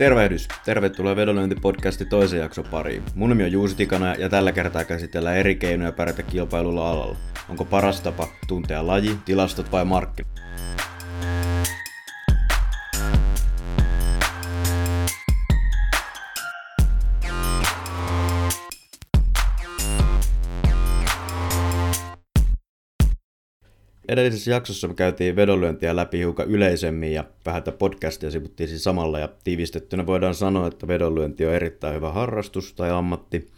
Tervehdys! Tervetuloa Vedonlyöntipodcastin toisen jakson pariin. Mun nimi on Juusi Tikana ja tällä kertaa käsitellään eri keinoja pärjätä kilpailulla alalla. Onko paras tapa tuntea laji, tilastot vai markkinat? Edellisessä jaksossa me käytiin vedonlyöntiä läpi hiukan yleisemmin ja vähän tätä podcastia sivuttiin siis samalla ja tiivistettynä voidaan sanoa, että vedonlyönti on erittäin hyvä harrastus tai ammatti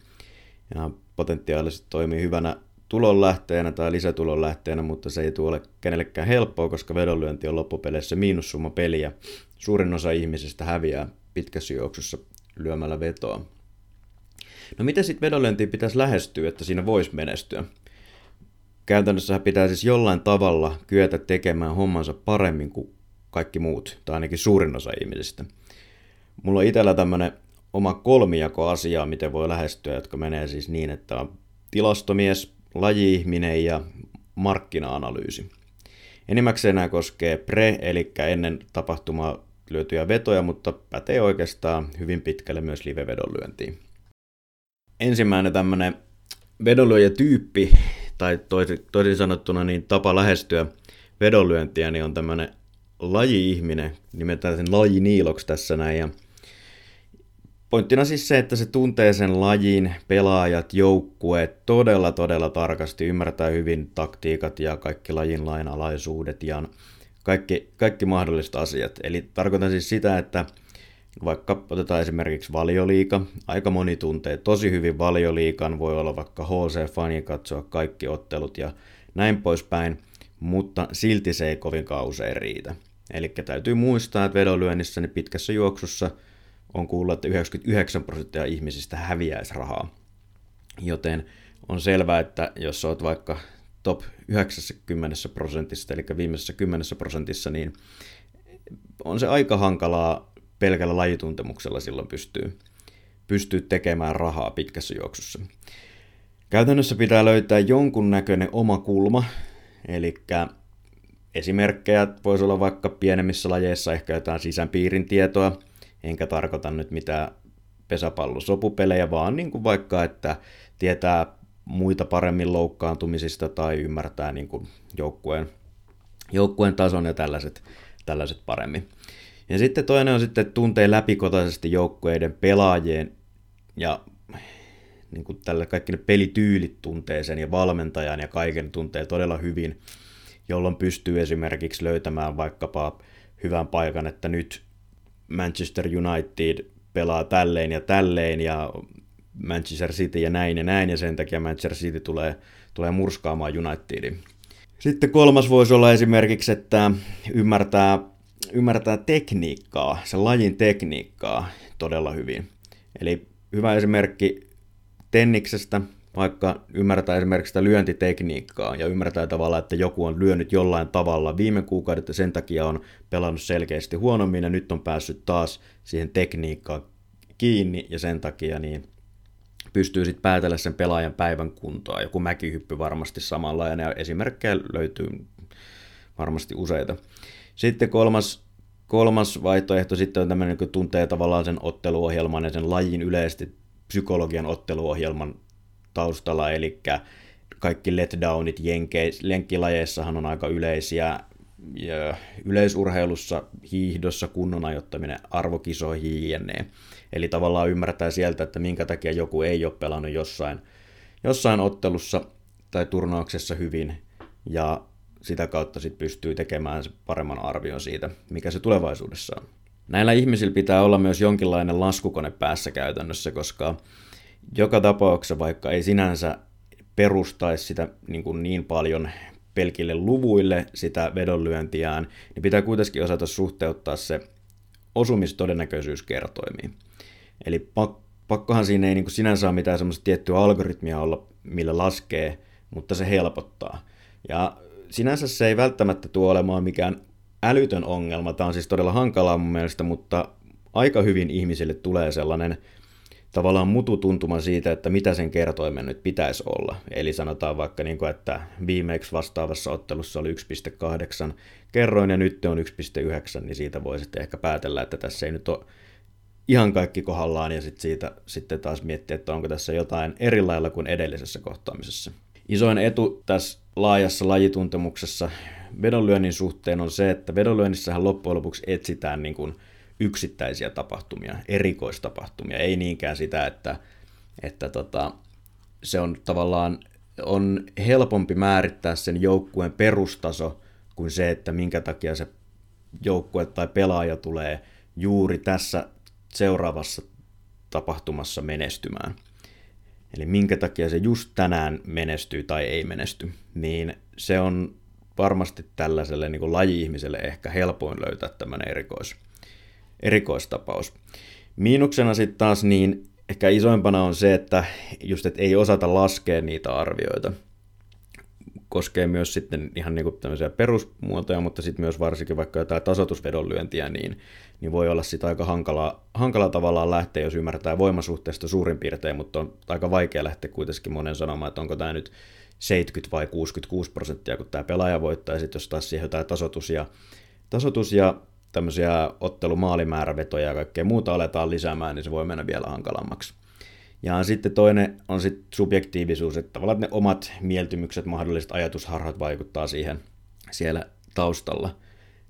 ja potentiaalisesti toimii hyvänä tulonlähteenä tai lisätulonlähteenä, mutta se ei tule kenellekään helppoa, koska vedonlyönti on loppupeleissä miinussumma peliä. Suurin osa ihmisistä häviää pitkässä juoksussa lyömällä vetoa. No miten sitten vedonlyöntiin pitäisi lähestyä, että siinä voisi menestyä? Käytännössä pitää siis jollain tavalla kyetä tekemään hommansa paremmin kuin kaikki muut, tai ainakin suurin osa ihmisistä. Mulla on itsellä tämmöinen oma kolmijako asiaa, miten voi lähestyä, jotka menee siis niin, että on tilastomies, laji-ihminen ja markkina-analyysi. Enimmäkseen nämä koskee pre, eli ennen tapahtumaa lyötyjä vetoja, mutta pätee oikeastaan hyvin pitkälle myös live-vedonlyöntiin. Ensimmäinen tämmöinen vedonlyöjätyyppi tai toisin sanottuna niin tapa lähestyä vedonlyöntiä, niin on tämmöinen laji-ihminen, nimetään sen laji Niiloks tässä näin, ja Pointtina siis se, että se tuntee sen lajin, pelaajat, joukkueet todella todella tarkasti, ymmärtää hyvin taktiikat ja kaikki lajin lainalaisuudet ja kaikki, kaikki mahdolliset asiat. Eli tarkoitan siis sitä, että vaikka otetaan esimerkiksi valioliika, aika moni tuntee tosi hyvin valioliikan, voi olla vaikka HC-fani katsoa kaikki ottelut ja näin poispäin, mutta silti se ei kovin usein riitä. Eli täytyy muistaa, että vedonlyönnissä niin pitkässä juoksussa on kuullut, että 99 prosenttia ihmisistä häviäisi rahaa. Joten on selvää, että jos olet vaikka top 90 prosentissa, eli viimeisessä 10 prosentissa, niin on se aika hankalaa pelkällä lajituntemuksella silloin pystyy, pystyy tekemään rahaa pitkässä juoksussa. Käytännössä pitää löytää jonkunnäköinen oma kulma, eli esimerkkejä voisi olla vaikka pienemmissä lajeissa ehkä jotain sisäpiirin tietoa, enkä tarkoita nyt mitään pesäpallosopupelejä, vaan niin kuin vaikka, että tietää muita paremmin loukkaantumisista tai ymmärtää niin kuin joukkueen, joukkueen tason ja tällaiset, tällaiset paremmin. Ja sitten toinen on sitten, että tuntee läpikotaisesti joukkueiden pelaajien ja niin kuin tällä kaikki ne pelityylit tuntee sen ja valmentajan ja kaiken tuntee todella hyvin, jolloin pystyy esimerkiksi löytämään vaikkapa hyvän paikan, että nyt Manchester United pelaa tälleen ja tälleen ja Manchester City ja näin ja näin ja sen takia Manchester City tulee, tulee murskaamaan Unitedin. Sitten kolmas voisi olla esimerkiksi, että ymmärtää ymmärtää tekniikkaa, sen lajin tekniikkaa todella hyvin. Eli hyvä esimerkki tenniksestä, vaikka ymmärtää esimerkiksi sitä lyöntitekniikkaa ja ymmärtää tavallaan, että joku on lyönyt jollain tavalla viime kuukaudet ja sen takia on pelannut selkeästi huonommin ja nyt on päässyt taas siihen tekniikkaan kiinni ja sen takia niin pystyy sitten päätellä sen pelaajan päivän kuntoa. Joku mäkihyppy varmasti samalla ja esimerkkejä löytyy varmasti useita. Sitten kolmas, kolmas vaihtoehto sitten on tämmöinen, kun tuntee tavallaan sen otteluohjelman ja sen lajin yleisesti psykologian otteluohjelman taustalla, eli kaikki letdownit jenkkilajeissahan on aika yleisiä, ja yleisurheilussa, hiihdossa, kunnon ajoittaminen, arvokisoihin jne. Eli tavallaan ymmärtää sieltä, että minkä takia joku ei ole pelannut jossain, jossain ottelussa tai turnauksessa hyvin, ja sitä kautta sit pystyy tekemään paremman arvion siitä, mikä se tulevaisuudessa on. Näillä ihmisillä pitää olla myös jonkinlainen laskukone päässä käytännössä, koska joka tapauksessa, vaikka ei sinänsä perustaisi sitä niin, kuin niin paljon pelkille luvuille sitä vedonlyöntiään, niin pitää kuitenkin osata suhteuttaa se osumistodennäköisyys kertoimiin. Eli pakkohan siinä ei niin kuin sinänsä ole mitään semmoista tiettyä algoritmia olla, millä laskee, mutta se helpottaa. Ja sinänsä se ei välttämättä tuo olemaan mikään älytön ongelma. Tämä on siis todella hankalaa mun mielestä, mutta aika hyvin ihmisille tulee sellainen tavallaan mututuntuma siitä, että mitä sen kertoimen nyt pitäisi olla. Eli sanotaan vaikka, niin kuin, että viimeksi vastaavassa ottelussa oli 1,8 kerroin ja nyt on 1,9, niin siitä voi sitten ehkä päätellä, että tässä ei nyt ole ihan kaikki kohdallaan ja sit siitä sitten taas miettiä, että onko tässä jotain eri lailla kuin edellisessä kohtaamisessa. Isoin etu tässä laajassa lajituntemuksessa vedonlyönnin suhteen on se, että vedonlyönnissähän loppujen lopuksi etsitään niin kuin yksittäisiä tapahtumia, erikoistapahtumia, ei niinkään sitä, että, että tota, se on tavallaan on helpompi määrittää sen joukkueen perustaso kuin se, että minkä takia se joukkue tai pelaaja tulee juuri tässä seuraavassa tapahtumassa menestymään. Eli minkä takia se just tänään menestyy tai ei menesty, niin se on varmasti tällaiselle niin kuin laji-ihmiselle ehkä helpoin löytää tämmöinen erikois, erikoistapaus. Miinuksena sitten taas niin ehkä isoimpana on se, että just et ei osata laskea niitä arvioita. Koskee myös sitten ihan niin tämmöisiä perusmuotoja, mutta sitten myös varsinkin vaikka jotain tasoitusvedonlyöntiä, niin, niin voi olla sitten aika hankala, hankala tavallaan lähteä, jos ymmärtää voimasuhteesta suurin piirtein, mutta on aika vaikea lähteä kuitenkin monen sanomaan, että onko tämä nyt 70 vai 66 prosenttia, kun tämä pelaaja voittaa, ja sitten jos taas siihen jotain tasoitus ja, tasoitus ja tämmöisiä ottelumaalimäärävetoja ja kaikkea muuta aletaan lisäämään, niin se voi mennä vielä hankalammaksi. Ja sitten toinen on sitten subjektiivisuus, että tavallaan ne omat mieltymykset, mahdolliset ajatusharhat vaikuttaa siihen siellä taustalla.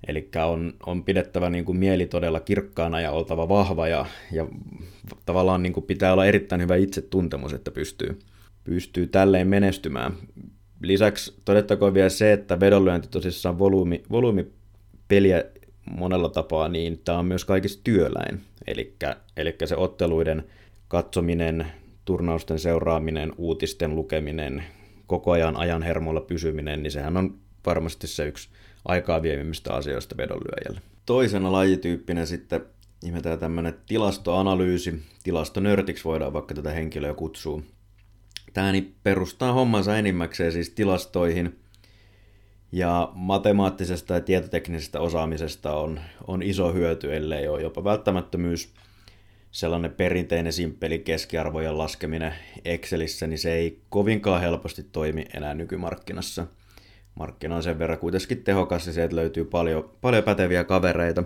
Eli on, on pidettävä niin kuin mieli todella kirkkaana ja oltava vahva ja, ja tavallaan niin kuin pitää olla erittäin hyvä itsetuntemus, että pystyy, pystyy tälleen menestymään. Lisäksi todettakoon vielä se, että vedonlyönti tosissaan volyymi, volyymi peliä monella tapaa, niin tämä on myös kaikista työläin. Eli se otteluiden katsominen, turnausten seuraaminen, uutisten lukeminen, koko ajan ajan hermolla pysyminen, niin sehän on varmasti se yksi aikaa viemimmistä asioista vedonlyöjälle. Toisena lajityyppinen sitten nimetään tämmöinen tilastoanalyysi. Tilastonörtiksi voidaan vaikka tätä henkilöä kutsua. Tämä niin perustaa hommansa enimmäkseen siis tilastoihin – ja matemaattisesta ja tietoteknisestä osaamisesta on, on iso hyöty, ellei ole jopa välttämättömyys. Sellainen perinteinen simppeli keskiarvojen laskeminen Excelissä, niin se ei kovinkaan helposti toimi enää nykymarkkinassa. Markkina on sen verran kuitenkin tehokas ja sieltä löytyy paljon, paljon päteviä kavereita.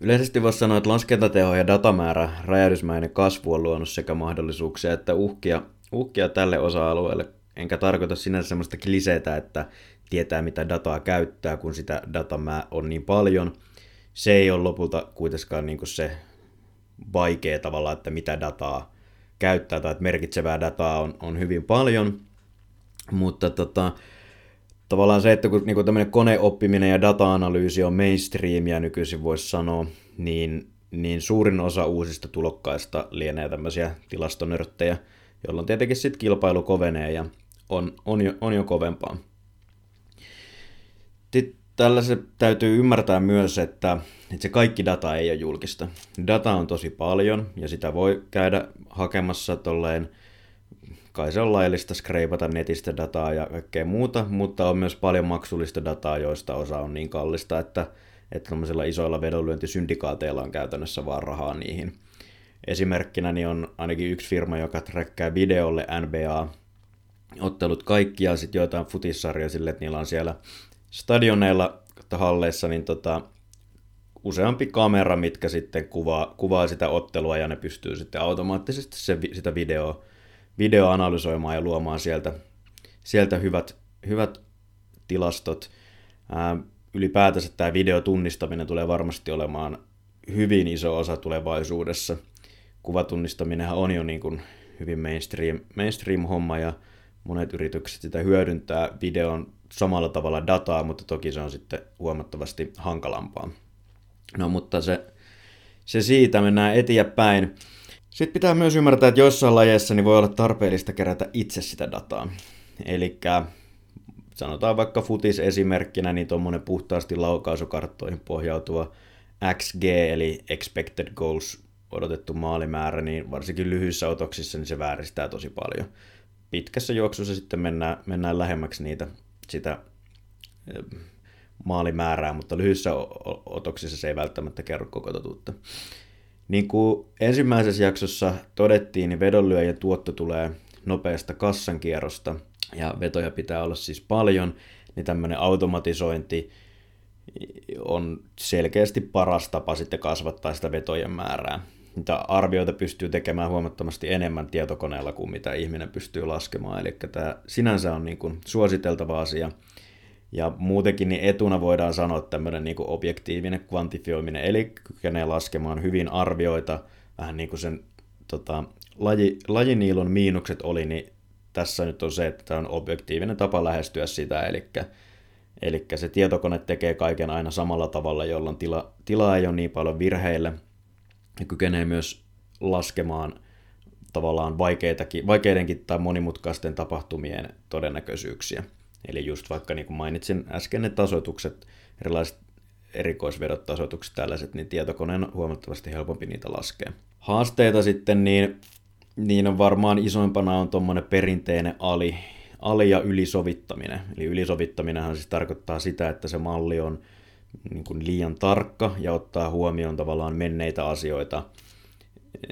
Yleisesti voisi sanoa, että laskentateho ja datamäärä räjähdysmäinen kasvu on luonut sekä mahdollisuuksia että uhkia, uhkia tälle osa-alueelle. Enkä tarkoita sinänsä sellaista kliseetä, että tietää mitä dataa käyttää, kun sitä dataa on niin paljon. Se ei ole lopulta kuitenkaan niin se vaikea tavalla, että mitä dataa käyttää tai että merkitsevää dataa on, on hyvin paljon, mutta tota, tavallaan se, että kun niin tämmöinen koneoppiminen ja data-analyysi on mainstreamia nykyisin voisi sanoa, niin, niin suurin osa uusista tulokkaista lienee tämmöisiä tilastonörttejä, jolloin tietenkin sitten kilpailu kovenee ja on, on, jo, on jo kovempaa. Tällä se täytyy ymmärtää myös, että, että se kaikki data ei ole julkista. Data on tosi paljon ja sitä voi käydä hakemassa tolleen, kai se on laillista skreipata netistä dataa ja kaikkea muuta, mutta on myös paljon maksullista dataa, joista osa on niin kallista, että, että isoilla vedonlyöntisyndikaateilla on käytännössä vaan rahaa niihin. Esimerkkinä niin on ainakin yksi firma, joka träkkää videolle NBA ottelut kaikki ja sitten joitain futissarjoja sille, että niillä on siellä stadioneilla halleissa niin tota, useampi kamera, mitkä sitten kuvaa, kuvaa sitä ottelua ja ne pystyy sitten automaattisesti se, sitä videoa, video analysoimaan ja luomaan sieltä, sieltä hyvät, hyvät tilastot. Ää, ylipäätänsä tämä videotunnistaminen tulee varmasti olemaan hyvin iso osa tulevaisuudessa. Kuvatunnistaminenhan on jo niin kuin hyvin mainstream, mainstream homma ja monet yritykset sitä hyödyntää videon samalla tavalla dataa, mutta toki se on sitten huomattavasti hankalampaa. No mutta se, se siitä, mennään eteenpäin. Sitten pitää myös ymmärtää, että joissain lajeissa niin voi olla tarpeellista kerätä itse sitä dataa. Eli sanotaan vaikka futis esimerkkinä, niin tuommoinen puhtaasti laukaisukarttoihin pohjautuva XG, eli Expected Goals, odotettu maalimäärä, niin varsinkin lyhyissä otoksissa niin se vääristää tosi paljon. Pitkässä juoksussa sitten mennään, mennään lähemmäksi niitä sitä maalimäärää, mutta lyhyissä otoksissa se ei välttämättä kerro koko totuutta. Niin kuin ensimmäisessä jaksossa todettiin, niin vedonlyöjän tuotto tulee nopeasta kassankierrosta ja vetoja pitää olla siis paljon, niin tämmöinen automatisointi on selkeästi paras tapa sitten kasvattaa sitä vetojen määrää. Niitä arvioita pystyy tekemään huomattavasti enemmän tietokoneella kuin mitä ihminen pystyy laskemaan. Eli tämä sinänsä on niin kuin suositeltava asia. Ja muutenkin niin etuna voidaan sanoa tämmöinen niin kuin objektiivinen kvantifioiminen, eli kykenee laskemaan hyvin arvioita, vähän niin kuin sen tota, laji, lajiniilon miinukset oli, niin tässä nyt on se, että tämä on objektiivinen tapa lähestyä sitä, eli, eli se tietokone tekee kaiken aina samalla tavalla, jolloin tila, tilaa ei ole niin paljon virheille, ja kykenee myös laskemaan tavallaan vaikeitakin, vaikeidenkin tai monimutkaisten tapahtumien todennäköisyyksiä. Eli just vaikka niin kuin mainitsin äsken ne tasoitukset, erilaiset erikoisvedot, tasoitukset tällaiset, niin tietokoneen on huomattavasti helpompi niitä laskea. Haasteita sitten, niin, niin on varmaan isoimpana on tuommoinen perinteinen ali, ali- ja ylisovittaminen. Eli ylisovittaminen siis tarkoittaa sitä, että se malli on niin kuin liian tarkka ja ottaa huomioon tavallaan menneitä asioita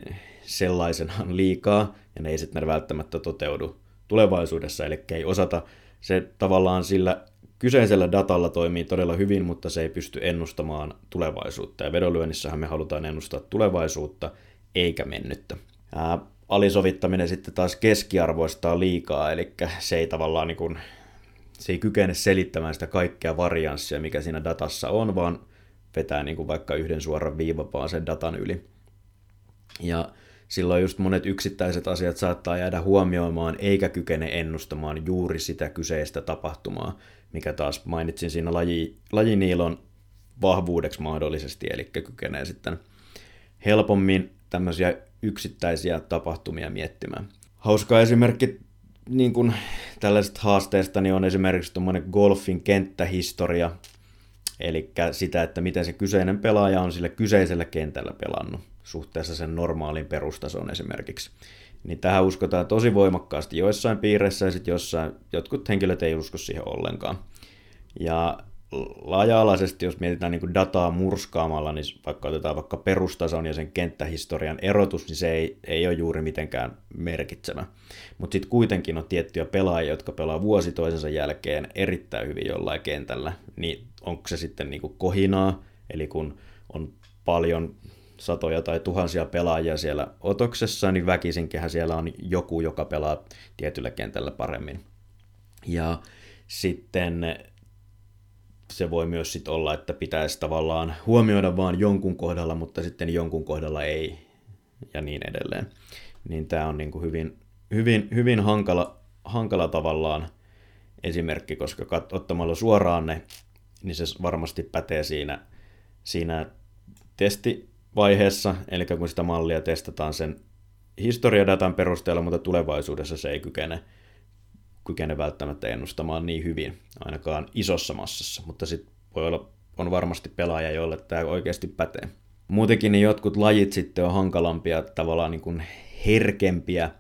eh, sellaisenaan liikaa, ja ne ei sitten välttämättä toteudu tulevaisuudessa, eli ei osata se tavallaan sillä kyseisellä datalla toimii todella hyvin, mutta se ei pysty ennustamaan tulevaisuutta. Ja vedonlyönnissähän me halutaan ennustaa tulevaisuutta eikä mennyttä. Ää, alisovittaminen sitten taas keskiarvoistaa liikaa, eli se ei tavallaan niin kuin, se ei kykene selittämään sitä kaikkea varianssia, mikä siinä datassa on, vaan vetää niin kuin vaikka yhden suoran viivan vaan sen datan yli. Ja silloin just monet yksittäiset asiat saattaa jäädä huomioimaan eikä kykene ennustamaan juuri sitä kyseistä tapahtumaa, mikä taas mainitsin siinä laji, lajiniilon vahvuudeksi mahdollisesti, eli kykenee sitten helpommin tämmöisiä yksittäisiä tapahtumia miettimään. Hauska esimerkki niin kuin tällaisesta haasteesta niin on esimerkiksi tuommoinen golfin kenttähistoria, eli sitä, että miten se kyseinen pelaaja on sillä kyseisellä kentällä pelannut suhteessa sen normaaliin perustason esimerkiksi. Niin tähän uskotaan tosi voimakkaasti joissain piireissä ja sitten jossain jotkut henkilöt ei usko siihen ollenkaan. Ja laaja-alaisesti, jos mietitään niin dataa murskaamalla, niin vaikka otetaan vaikka perustason ja sen kenttähistorian erotus, niin se ei, ei ole juuri mitenkään merkitsevä. Mutta sitten kuitenkin on tiettyjä pelaajia, jotka pelaa vuosi toisensa jälkeen erittäin hyvin jollain kentällä, niin onko se sitten niin kohinaa, eli kun on paljon satoja tai tuhansia pelaajia siellä otoksessa, niin väkisinkinhän siellä on joku, joka pelaa tietyllä kentällä paremmin. Ja sitten se voi myös sit olla, että pitäisi tavallaan huomioida vaan jonkun kohdalla, mutta sitten jonkun kohdalla ei, ja niin edelleen. Niin tämä on niin kuin hyvin, hyvin, hyvin hankala, hankala tavallaan esimerkki, koska kat- ottamalla suoraan ne, niin se varmasti pätee siinä, siinä testivaiheessa, eli kun sitä mallia testataan sen historiadatan perusteella, mutta tulevaisuudessa se ei kykene kykene välttämättä ennustamaan niin hyvin, ainakaan isossa massassa, mutta sitten voi olla, on varmasti pelaaja, jolle tämä oikeasti pätee. Muutenkin niin jotkut lajit sitten on hankalampia, tavallaan niin kuin herkempiä.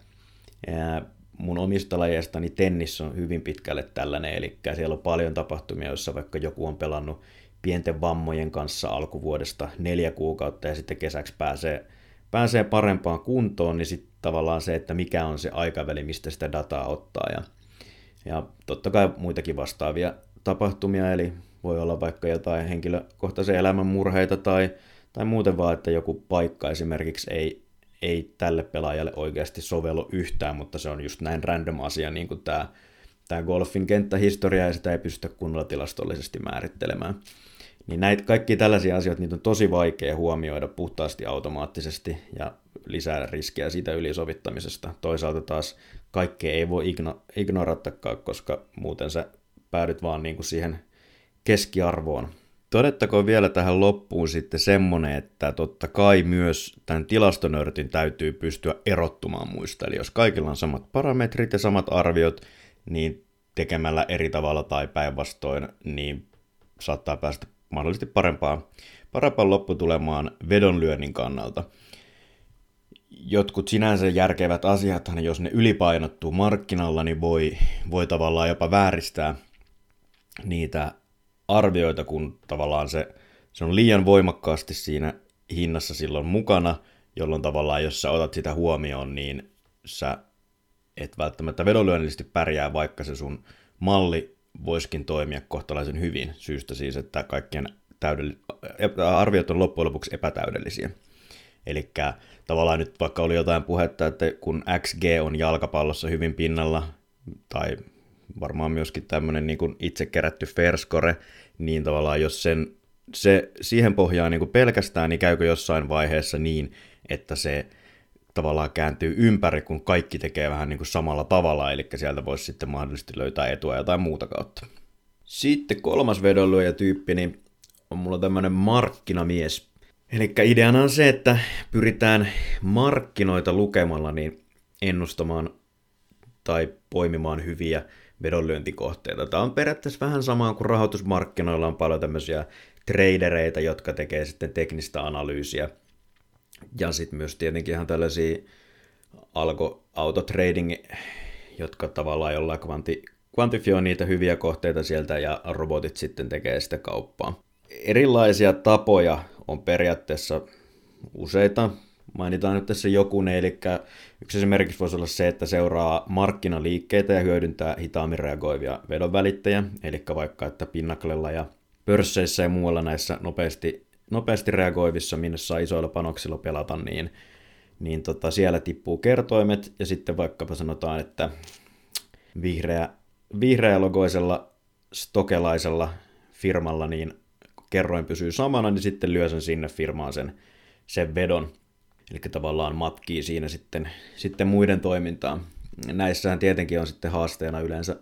Mun omista lajeistani tennis on hyvin pitkälle tällainen, eli siellä on paljon tapahtumia, joissa vaikka joku on pelannut pienten vammojen kanssa alkuvuodesta neljä kuukautta ja sitten kesäksi pääsee, pääsee parempaan kuntoon, niin sitten tavallaan se, että mikä on se aikaväli, mistä sitä dataa ottaa. Ja ja totta kai muitakin vastaavia tapahtumia, eli voi olla vaikka jotain henkilökohtaisia elämänmurheita tai, tai muuten vaan, että joku paikka esimerkiksi ei, ei tälle pelaajalle oikeasti sovellu yhtään, mutta se on just näin random asia, niin kuin tämä, tämä golfin kenttähistoria, ja sitä ei pystytä kunnolla tilastollisesti määrittelemään. Niin näitä kaikki tällaisia asioita, niitä on tosi vaikea huomioida puhtaasti automaattisesti ja lisää riskiä siitä ylisovittamisesta. Toisaalta taas kaikkea ei voi igno, ignorattakaan, koska muuten sä päädyt vaan niin kuin siihen keskiarvoon. Todettakoon vielä tähän loppuun sitten semmonen, että totta kai myös tämän tilastonörtin täytyy pystyä erottumaan muista. Eli jos kaikilla on samat parametrit ja samat arviot, niin tekemällä eri tavalla tai päinvastoin, niin saattaa päästä mahdollisesti parempaan, parempaan lopputulemaan vedonlyönnin kannalta. Jotkut sinänsä järkevät asiat, jos ne ylipainottuu markkinalla, niin voi, voi tavallaan jopa vääristää niitä arvioita, kun tavallaan se, se on liian voimakkaasti siinä hinnassa silloin mukana, jolloin tavallaan jos sä otat sitä huomioon, niin sä et välttämättä vedonlyönnillisesti pärjää, vaikka se sun malli voisikin toimia kohtalaisen hyvin, syystä siis, että kaikkien täydell- arviot on loppujen lopuksi epätäydellisiä. Eli tavallaan nyt vaikka oli jotain puhetta, että kun XG on jalkapallossa hyvin pinnalla, tai varmaan myöskin tämmöinen niin kuin itse kerätty Ferscore, niin tavallaan jos sen, se siihen pohjaan niin kuin pelkästään, niin käykö jossain vaiheessa niin, että se tavallaan kääntyy ympäri, kun kaikki tekee vähän niin kuin samalla tavalla, eli sieltä voisi sitten mahdollisesti löytää etua jotain muuta kautta. Sitten kolmas vedonlyöjä tyyppi, niin on mulla tämmöinen markkinamies. Eli ideana on se, että pyritään markkinoita lukemalla niin ennustamaan tai poimimaan hyviä vedonlyöntikohteita. Tämä on periaatteessa vähän samaa kuin rahoitusmarkkinoilla on paljon tämmöisiä tradereita, jotka tekee sitten teknistä analyysiä. Ja sitten myös tietenkin ihan tällaisia alko autotrading, jotka tavallaan jollain kvanti, kvantifioi niitä hyviä kohteita sieltä ja robotit sitten tekee sitä kauppaa. Erilaisia tapoja on periaatteessa useita. Mainitaan nyt tässä joku, eli yksi esimerkiksi voisi olla se, että seuraa markkinaliikkeitä ja hyödyntää hitaammin reagoivia vedonvälittäjä, eli vaikka että Pinnaklella ja pörsseissä ja muualla näissä nopeasti, nopeasti reagoivissa, minne saa isoilla panoksilla pelata, niin, niin tota, siellä tippuu kertoimet, ja sitten vaikkapa sanotaan, että vihreä, vihreä logoisella stokelaisella firmalla, niin kerroin pysyy samana, niin sitten lyö sen sinne firmaan sen, sen vedon. Eli tavallaan matkii siinä sitten, sitten muiden toimintaan. Näissähän tietenkin on sitten haasteena yleensä,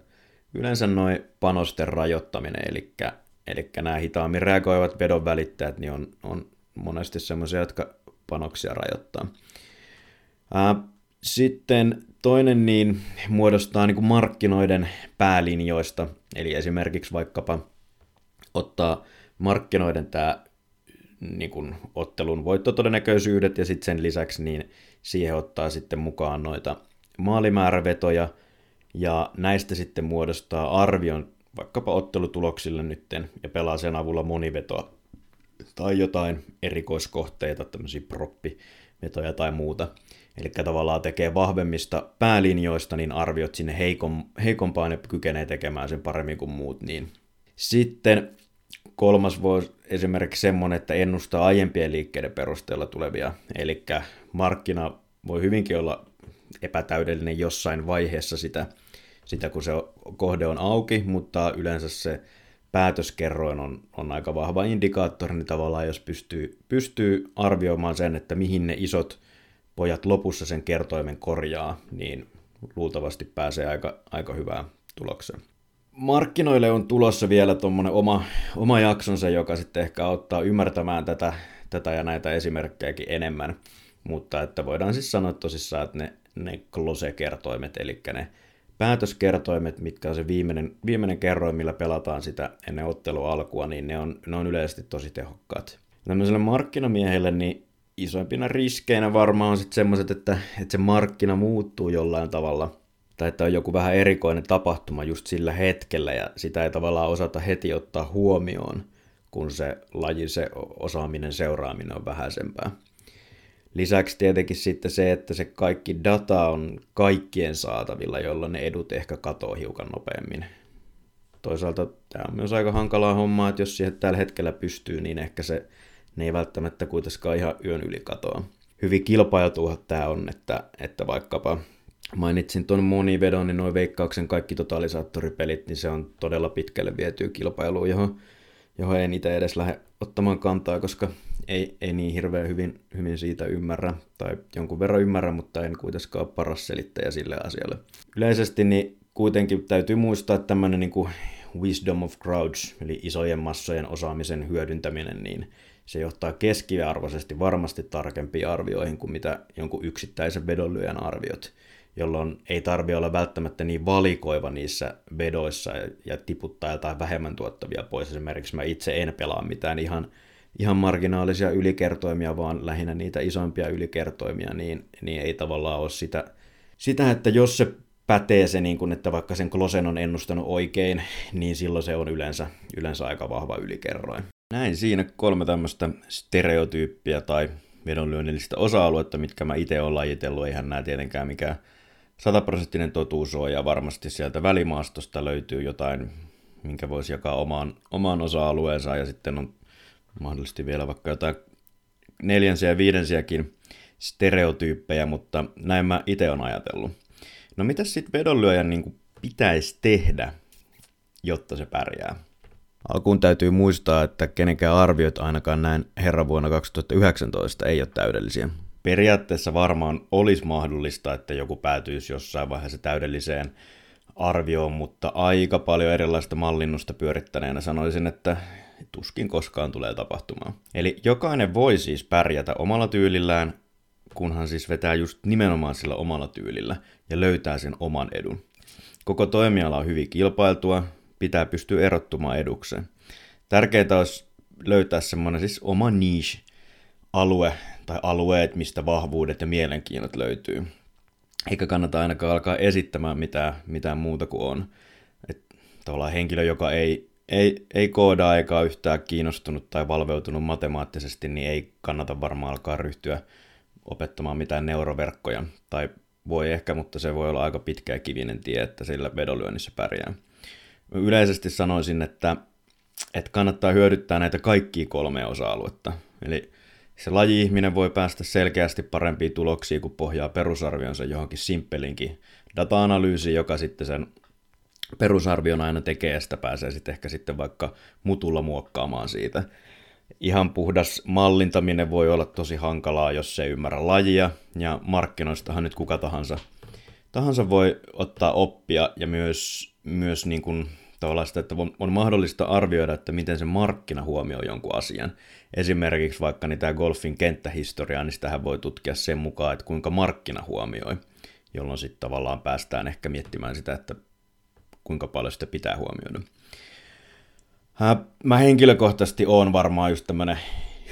yleensä noin panosten rajoittaminen, eli, eli nämä hitaammin reagoivat vedon välittäjät niin on, on monesti semmoisia, jotka panoksia rajoittaa. Ää, sitten toinen niin muodostaa niin kuin markkinoiden päälinjoista, eli esimerkiksi vaikkapa ottaa markkinoiden tämä niin kuin ottelun voittotodennäköisyydet ja sitten sen lisäksi niin siihen ottaa sitten mukaan noita maalimäärävetoja ja näistä sitten muodostaa arvion vaikkapa ottelutuloksille nytten ja pelaa sen avulla monivetoa tai jotain erikoiskohteita, tämmöisiä proppivetoja tai muuta. Eli tavallaan tekee vahvemmista päälinjoista niin arviot sinne heikom, heikompaan ja kykenee tekemään sen paremmin kuin muut. Niin. Sitten kolmas voi esimerkiksi semmoinen, että ennustaa aiempien liikkeiden perusteella tulevia. Eli markkina voi hyvinkin olla epätäydellinen jossain vaiheessa sitä, sitä kun se kohde on auki, mutta yleensä se päätöskerroin on, on aika vahva indikaattori, niin tavallaan jos pystyy, pystyy arvioimaan sen, että mihin ne isot pojat lopussa sen kertoimen korjaa, niin luultavasti pääsee aika, aika hyvään tulokseen markkinoille on tulossa vielä tuommoinen oma, oma jaksonsa, joka sitten ehkä auttaa ymmärtämään tätä, tätä ja näitä esimerkkejäkin enemmän. Mutta että voidaan siis sanoa tosissaan, että ne, ne close-kertoimet, eli ne päätöskertoimet, mitkä on se viimeinen, viimeinen kerroin, millä pelataan sitä ennen ottelua alkua, niin ne on, ne on yleisesti tosi tehokkaat. Tämmöiselle markkinamiehelle niin isoimpina riskeinä varmaan on sitten semmoiset, että, että se markkina muuttuu jollain tavalla – tai että on joku vähän erikoinen tapahtuma just sillä hetkellä ja sitä ei tavallaan osata heti ottaa huomioon, kun se laji, se osaaminen, seuraaminen on vähäisempää. Lisäksi tietenkin sitten se, että se kaikki data on kaikkien saatavilla, jolloin ne edut ehkä katoo hiukan nopeammin. Toisaalta tämä on myös aika hankalaa hommaa, että jos siihen tällä hetkellä pystyy, niin ehkä se ne ei välttämättä kuitenkaan ihan yön yli katoa. Hyvin kilpailtuuhan tämä on, että, että vaikkapa mainitsin tuon monivedon, niin noin veikkauksen kaikki totalisaattoripelit, niin se on todella pitkälle vietyä kilpailuun, johon, johon en itse edes lähde ottamaan kantaa, koska ei, ei niin hirveän hyvin, hyvin siitä ymmärrä, tai jonkun verran ymmärrä, mutta en kuitenkaan ole paras selittäjä sille asialle. Yleisesti niin kuitenkin täytyy muistaa että tämmöinen niin kuin wisdom of crowds, eli isojen massojen osaamisen hyödyntäminen, niin se johtaa keskiarvoisesti varmasti tarkempiin arvioihin kuin mitä jonkun yksittäisen vedonlyöjän arviot jolloin ei tarvi olla välttämättä niin valikoiva niissä vedoissa ja tiputtaa jotain vähemmän tuottavia pois. Esimerkiksi mä itse en pelaa mitään ihan, ihan marginaalisia ylikertoimia, vaan lähinnä niitä isompia ylikertoimia, niin, niin ei tavallaan ole sitä, sitä, että jos se pätee se, niin kun, että vaikka sen klosen on ennustanut oikein, niin silloin se on yleensä, yleensä aika vahva ylikerroin. Näin siinä kolme tämmöistä stereotyyppiä tai vedonlyönnillistä osa-aluetta, mitkä mä itse olen lajitellut. Eihän nämä tietenkään mikään sataprosenttinen totuus on ja varmasti sieltä välimaastosta löytyy jotain minkä voisi jakaa omaan, omaan osa-alueensa ja sitten on mahdollisesti vielä vaikka jotain neljänsiä ja viidensiäkin stereotyyppejä, mutta näin mä itse on ajatellut. No mitä sitten vedonlyöjän niin pitäisi tehdä, jotta se pärjää? Alkuun täytyy muistaa, että kenenkään arviot ainakaan näin herran vuonna 2019 ei ole täydellisiä. Periaatteessa varmaan olisi mahdollista, että joku päätyisi jossain vaiheessa täydelliseen arvioon, mutta aika paljon erilaista mallinnusta pyörittäneenä sanoisin, että tuskin koskaan tulee tapahtumaan. Eli jokainen voi siis pärjätä omalla tyylillään, kunhan siis vetää just nimenomaan sillä omalla tyylillä ja löytää sen oman edun. Koko toimiala on hyvin kilpailtua, pitää pystyä erottumaan edukseen. Tärkeää olisi löytää semmoinen siis oma niche-alue tai alueet, mistä vahvuudet ja mielenkiinnot löytyy. Eikä kannata ainakaan alkaa esittämään mitään, mitään muuta kuin on. Et tavallaan henkilö, joka ei, ei, ei koodaa eikä yhtään kiinnostunut tai valveutunut matemaattisesti, niin ei kannata varmaan alkaa ryhtyä opettamaan mitään neuroverkkoja. Tai voi ehkä, mutta se voi olla aika pitkä ja kivinen tie, että sillä vedonlyönnissä pärjää. Yleisesti sanoisin, että, että kannattaa hyödyttää näitä kaikkia kolmea osa-aluetta. Eli se laji-ihminen voi päästä selkeästi parempiin tuloksiin, kun pohjaa perusarvionsa johonkin simppelinkin data-analyysiin, joka sitten sen perusarvion aina tekee, ja sitä pääsee sitten ehkä sitten vaikka mutulla muokkaamaan siitä. Ihan puhdas mallintaminen voi olla tosi hankalaa, jos se ei ymmärrä lajia, ja markkinoistahan nyt kuka tahansa, tahansa voi ottaa oppia, ja myös, myös niin kuin sitä, että on mahdollista arvioida, että miten se markkina huomioi jonkun asian. Esimerkiksi vaikka niin tämä golfin kenttähistoriaa, niin sitähän voi tutkia sen mukaan, että kuinka markkina huomioi, jolloin sitten tavallaan päästään ehkä miettimään sitä, että kuinka paljon sitä pitää huomioida. Mä henkilökohtaisesti oon varmaan just tämmönen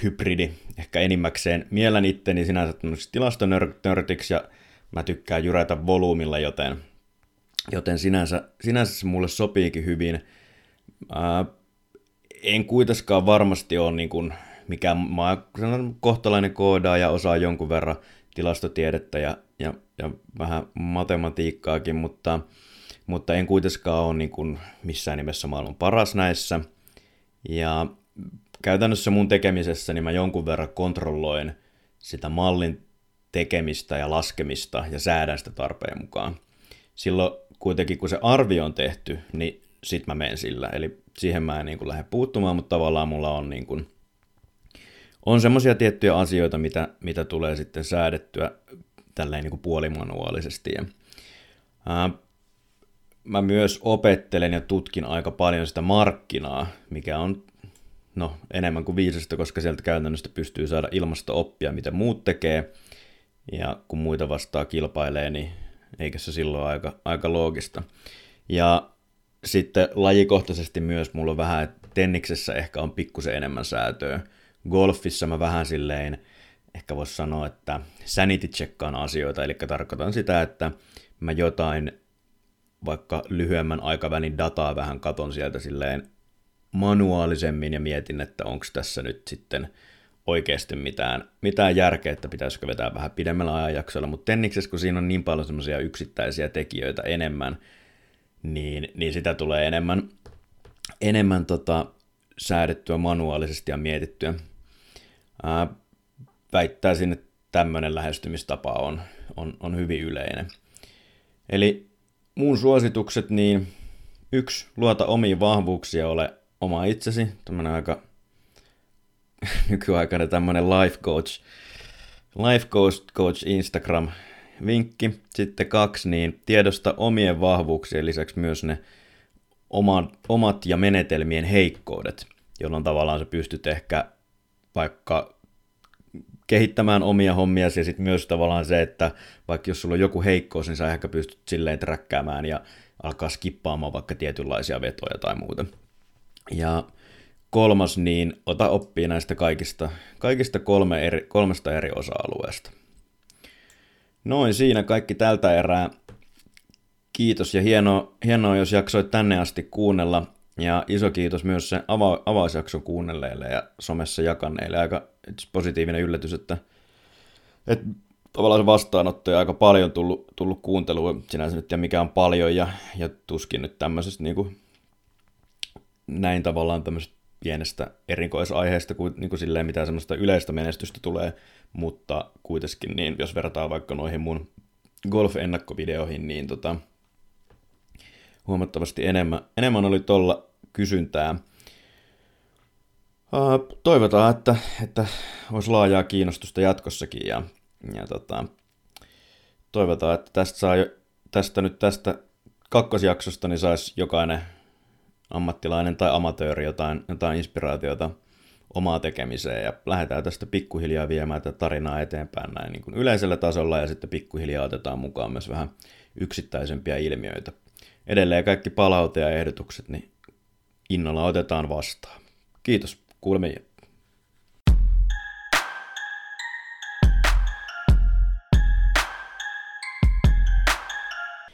hybridi, ehkä enimmäkseen mielen itteni sinänsä tilastonörtiksi ja mä tykkään jyrätä volyymilla, joten joten sinänsä, sinänsä se mulle sopiikin hyvin. Ää, en kuitenkaan varmasti ole niin kuin mikään mä sanon, kohtalainen koodaaja, osaa jonkun verran tilastotiedettä ja, ja, ja vähän matematiikkaakin, mutta, mutta en kuitenkaan ole niin kuin missään nimessä maailman paras näissä. Ja käytännössä mun tekemisessä niin mä jonkun verran kontrolloin sitä mallin tekemistä ja laskemista ja säädän sitä tarpeen mukaan. Silloin kuitenkin kun se arvio on tehty, niin sit mä menen sillä. Eli siihen mä en niin kuin lähde puuttumaan, mutta tavallaan mulla on niin kuin, on semmoisia tiettyjä asioita, mitä, mitä tulee sitten säädettyä tälleen niin kuin puolimanuaalisesti. Ja, ää, mä myös opettelen ja tutkin aika paljon sitä markkinaa, mikä on no, enemmän kuin viisasta, koska sieltä käytännössä pystyy saada ilmasta oppia, mitä muut tekee. Ja kun muita vastaa kilpailee, niin eikä se silloin aika, aika loogista. Ja sitten lajikohtaisesti myös mulla on vähän, että tenniksessä ehkä on pikkusen enemmän säätöä. Golfissa mä vähän silleen, ehkä voisi sanoa, että sanity checkkaan asioita, eli tarkoitan sitä, että mä jotain vaikka lyhyemmän aikavälin dataa vähän katon sieltä silleen manuaalisemmin ja mietin, että onko tässä nyt sitten oikeasti mitään, mitään järkeä, että pitäisikö vetää vähän pidemmällä ajanjaksolla, mutta Tenniksessä, kun siinä on niin paljon semmoisia yksittäisiä tekijöitä enemmän, niin, niin sitä tulee enemmän, enemmän tota, säädettyä manuaalisesti ja mietittyä. Ää, väittäisin, että tämmöinen lähestymistapa on, on, on hyvin yleinen. Eli muun suositukset, niin yksi, luota omiin vahvuuksia, ole oma itsesi, tämmöinen aika nykyaikainen tämmöinen life coach, life coach, coach Instagram vinkki. Sitten kaksi, niin tiedosta omien vahvuuksien lisäksi myös ne omat, omat ja menetelmien heikkoudet, jolloin tavallaan sä pystyt ehkä vaikka kehittämään omia hommia ja sitten myös tavallaan se, että vaikka jos sulla on joku heikkous, niin sä ehkä pystyt silleen träkkäämään ja alkaa skippaamaan vaikka tietynlaisia vetoja tai muuta. Ja kolmas, niin ota oppia näistä kaikista, kaikista kolme eri, kolmesta eri osa-alueesta. Noin siinä kaikki tältä erää. Kiitos ja hienoa, hienoa, jos jaksoit tänne asti kuunnella. Ja iso kiitos myös se ava- avausjakson kuunnelleille ja somessa jakaneille. Aika positiivinen yllätys, että, että tavallaan se vastaanotto ja aika paljon tullut, tullut kuuntelua. Sinänsä nyt tiedä mikä on paljon ja, ja tuskin nyt tämmöisestä niin kuin näin tavallaan tämmöisestä pienestä erikoisaiheesta, kuin, niin kuin silleen mitään semmoista yleistä menestystä tulee, mutta kuitenkin niin, jos vertaa vaikka noihin mun golf-ennakkovideoihin, niin tota, huomattavasti enemmän, enemmän oli tuolla kysyntää. Toivotaan, että, että olisi laajaa kiinnostusta jatkossakin ja, ja tota, toivotaan, että tästä, saa, tästä nyt tästä kakkosjaksosta niin saisi jokainen ammattilainen tai amatööri jotain, jotain inspiraatiota omaa tekemiseen ja lähdetään tästä pikkuhiljaa viemään tätä tarinaa eteenpäin näin niin kuin yleisellä tasolla ja sitten pikkuhiljaa otetaan mukaan myös vähän yksittäisempiä ilmiöitä. Edelleen kaikki palaute ja ehdotukset niin innolla otetaan vastaan. Kiitos, kuulemme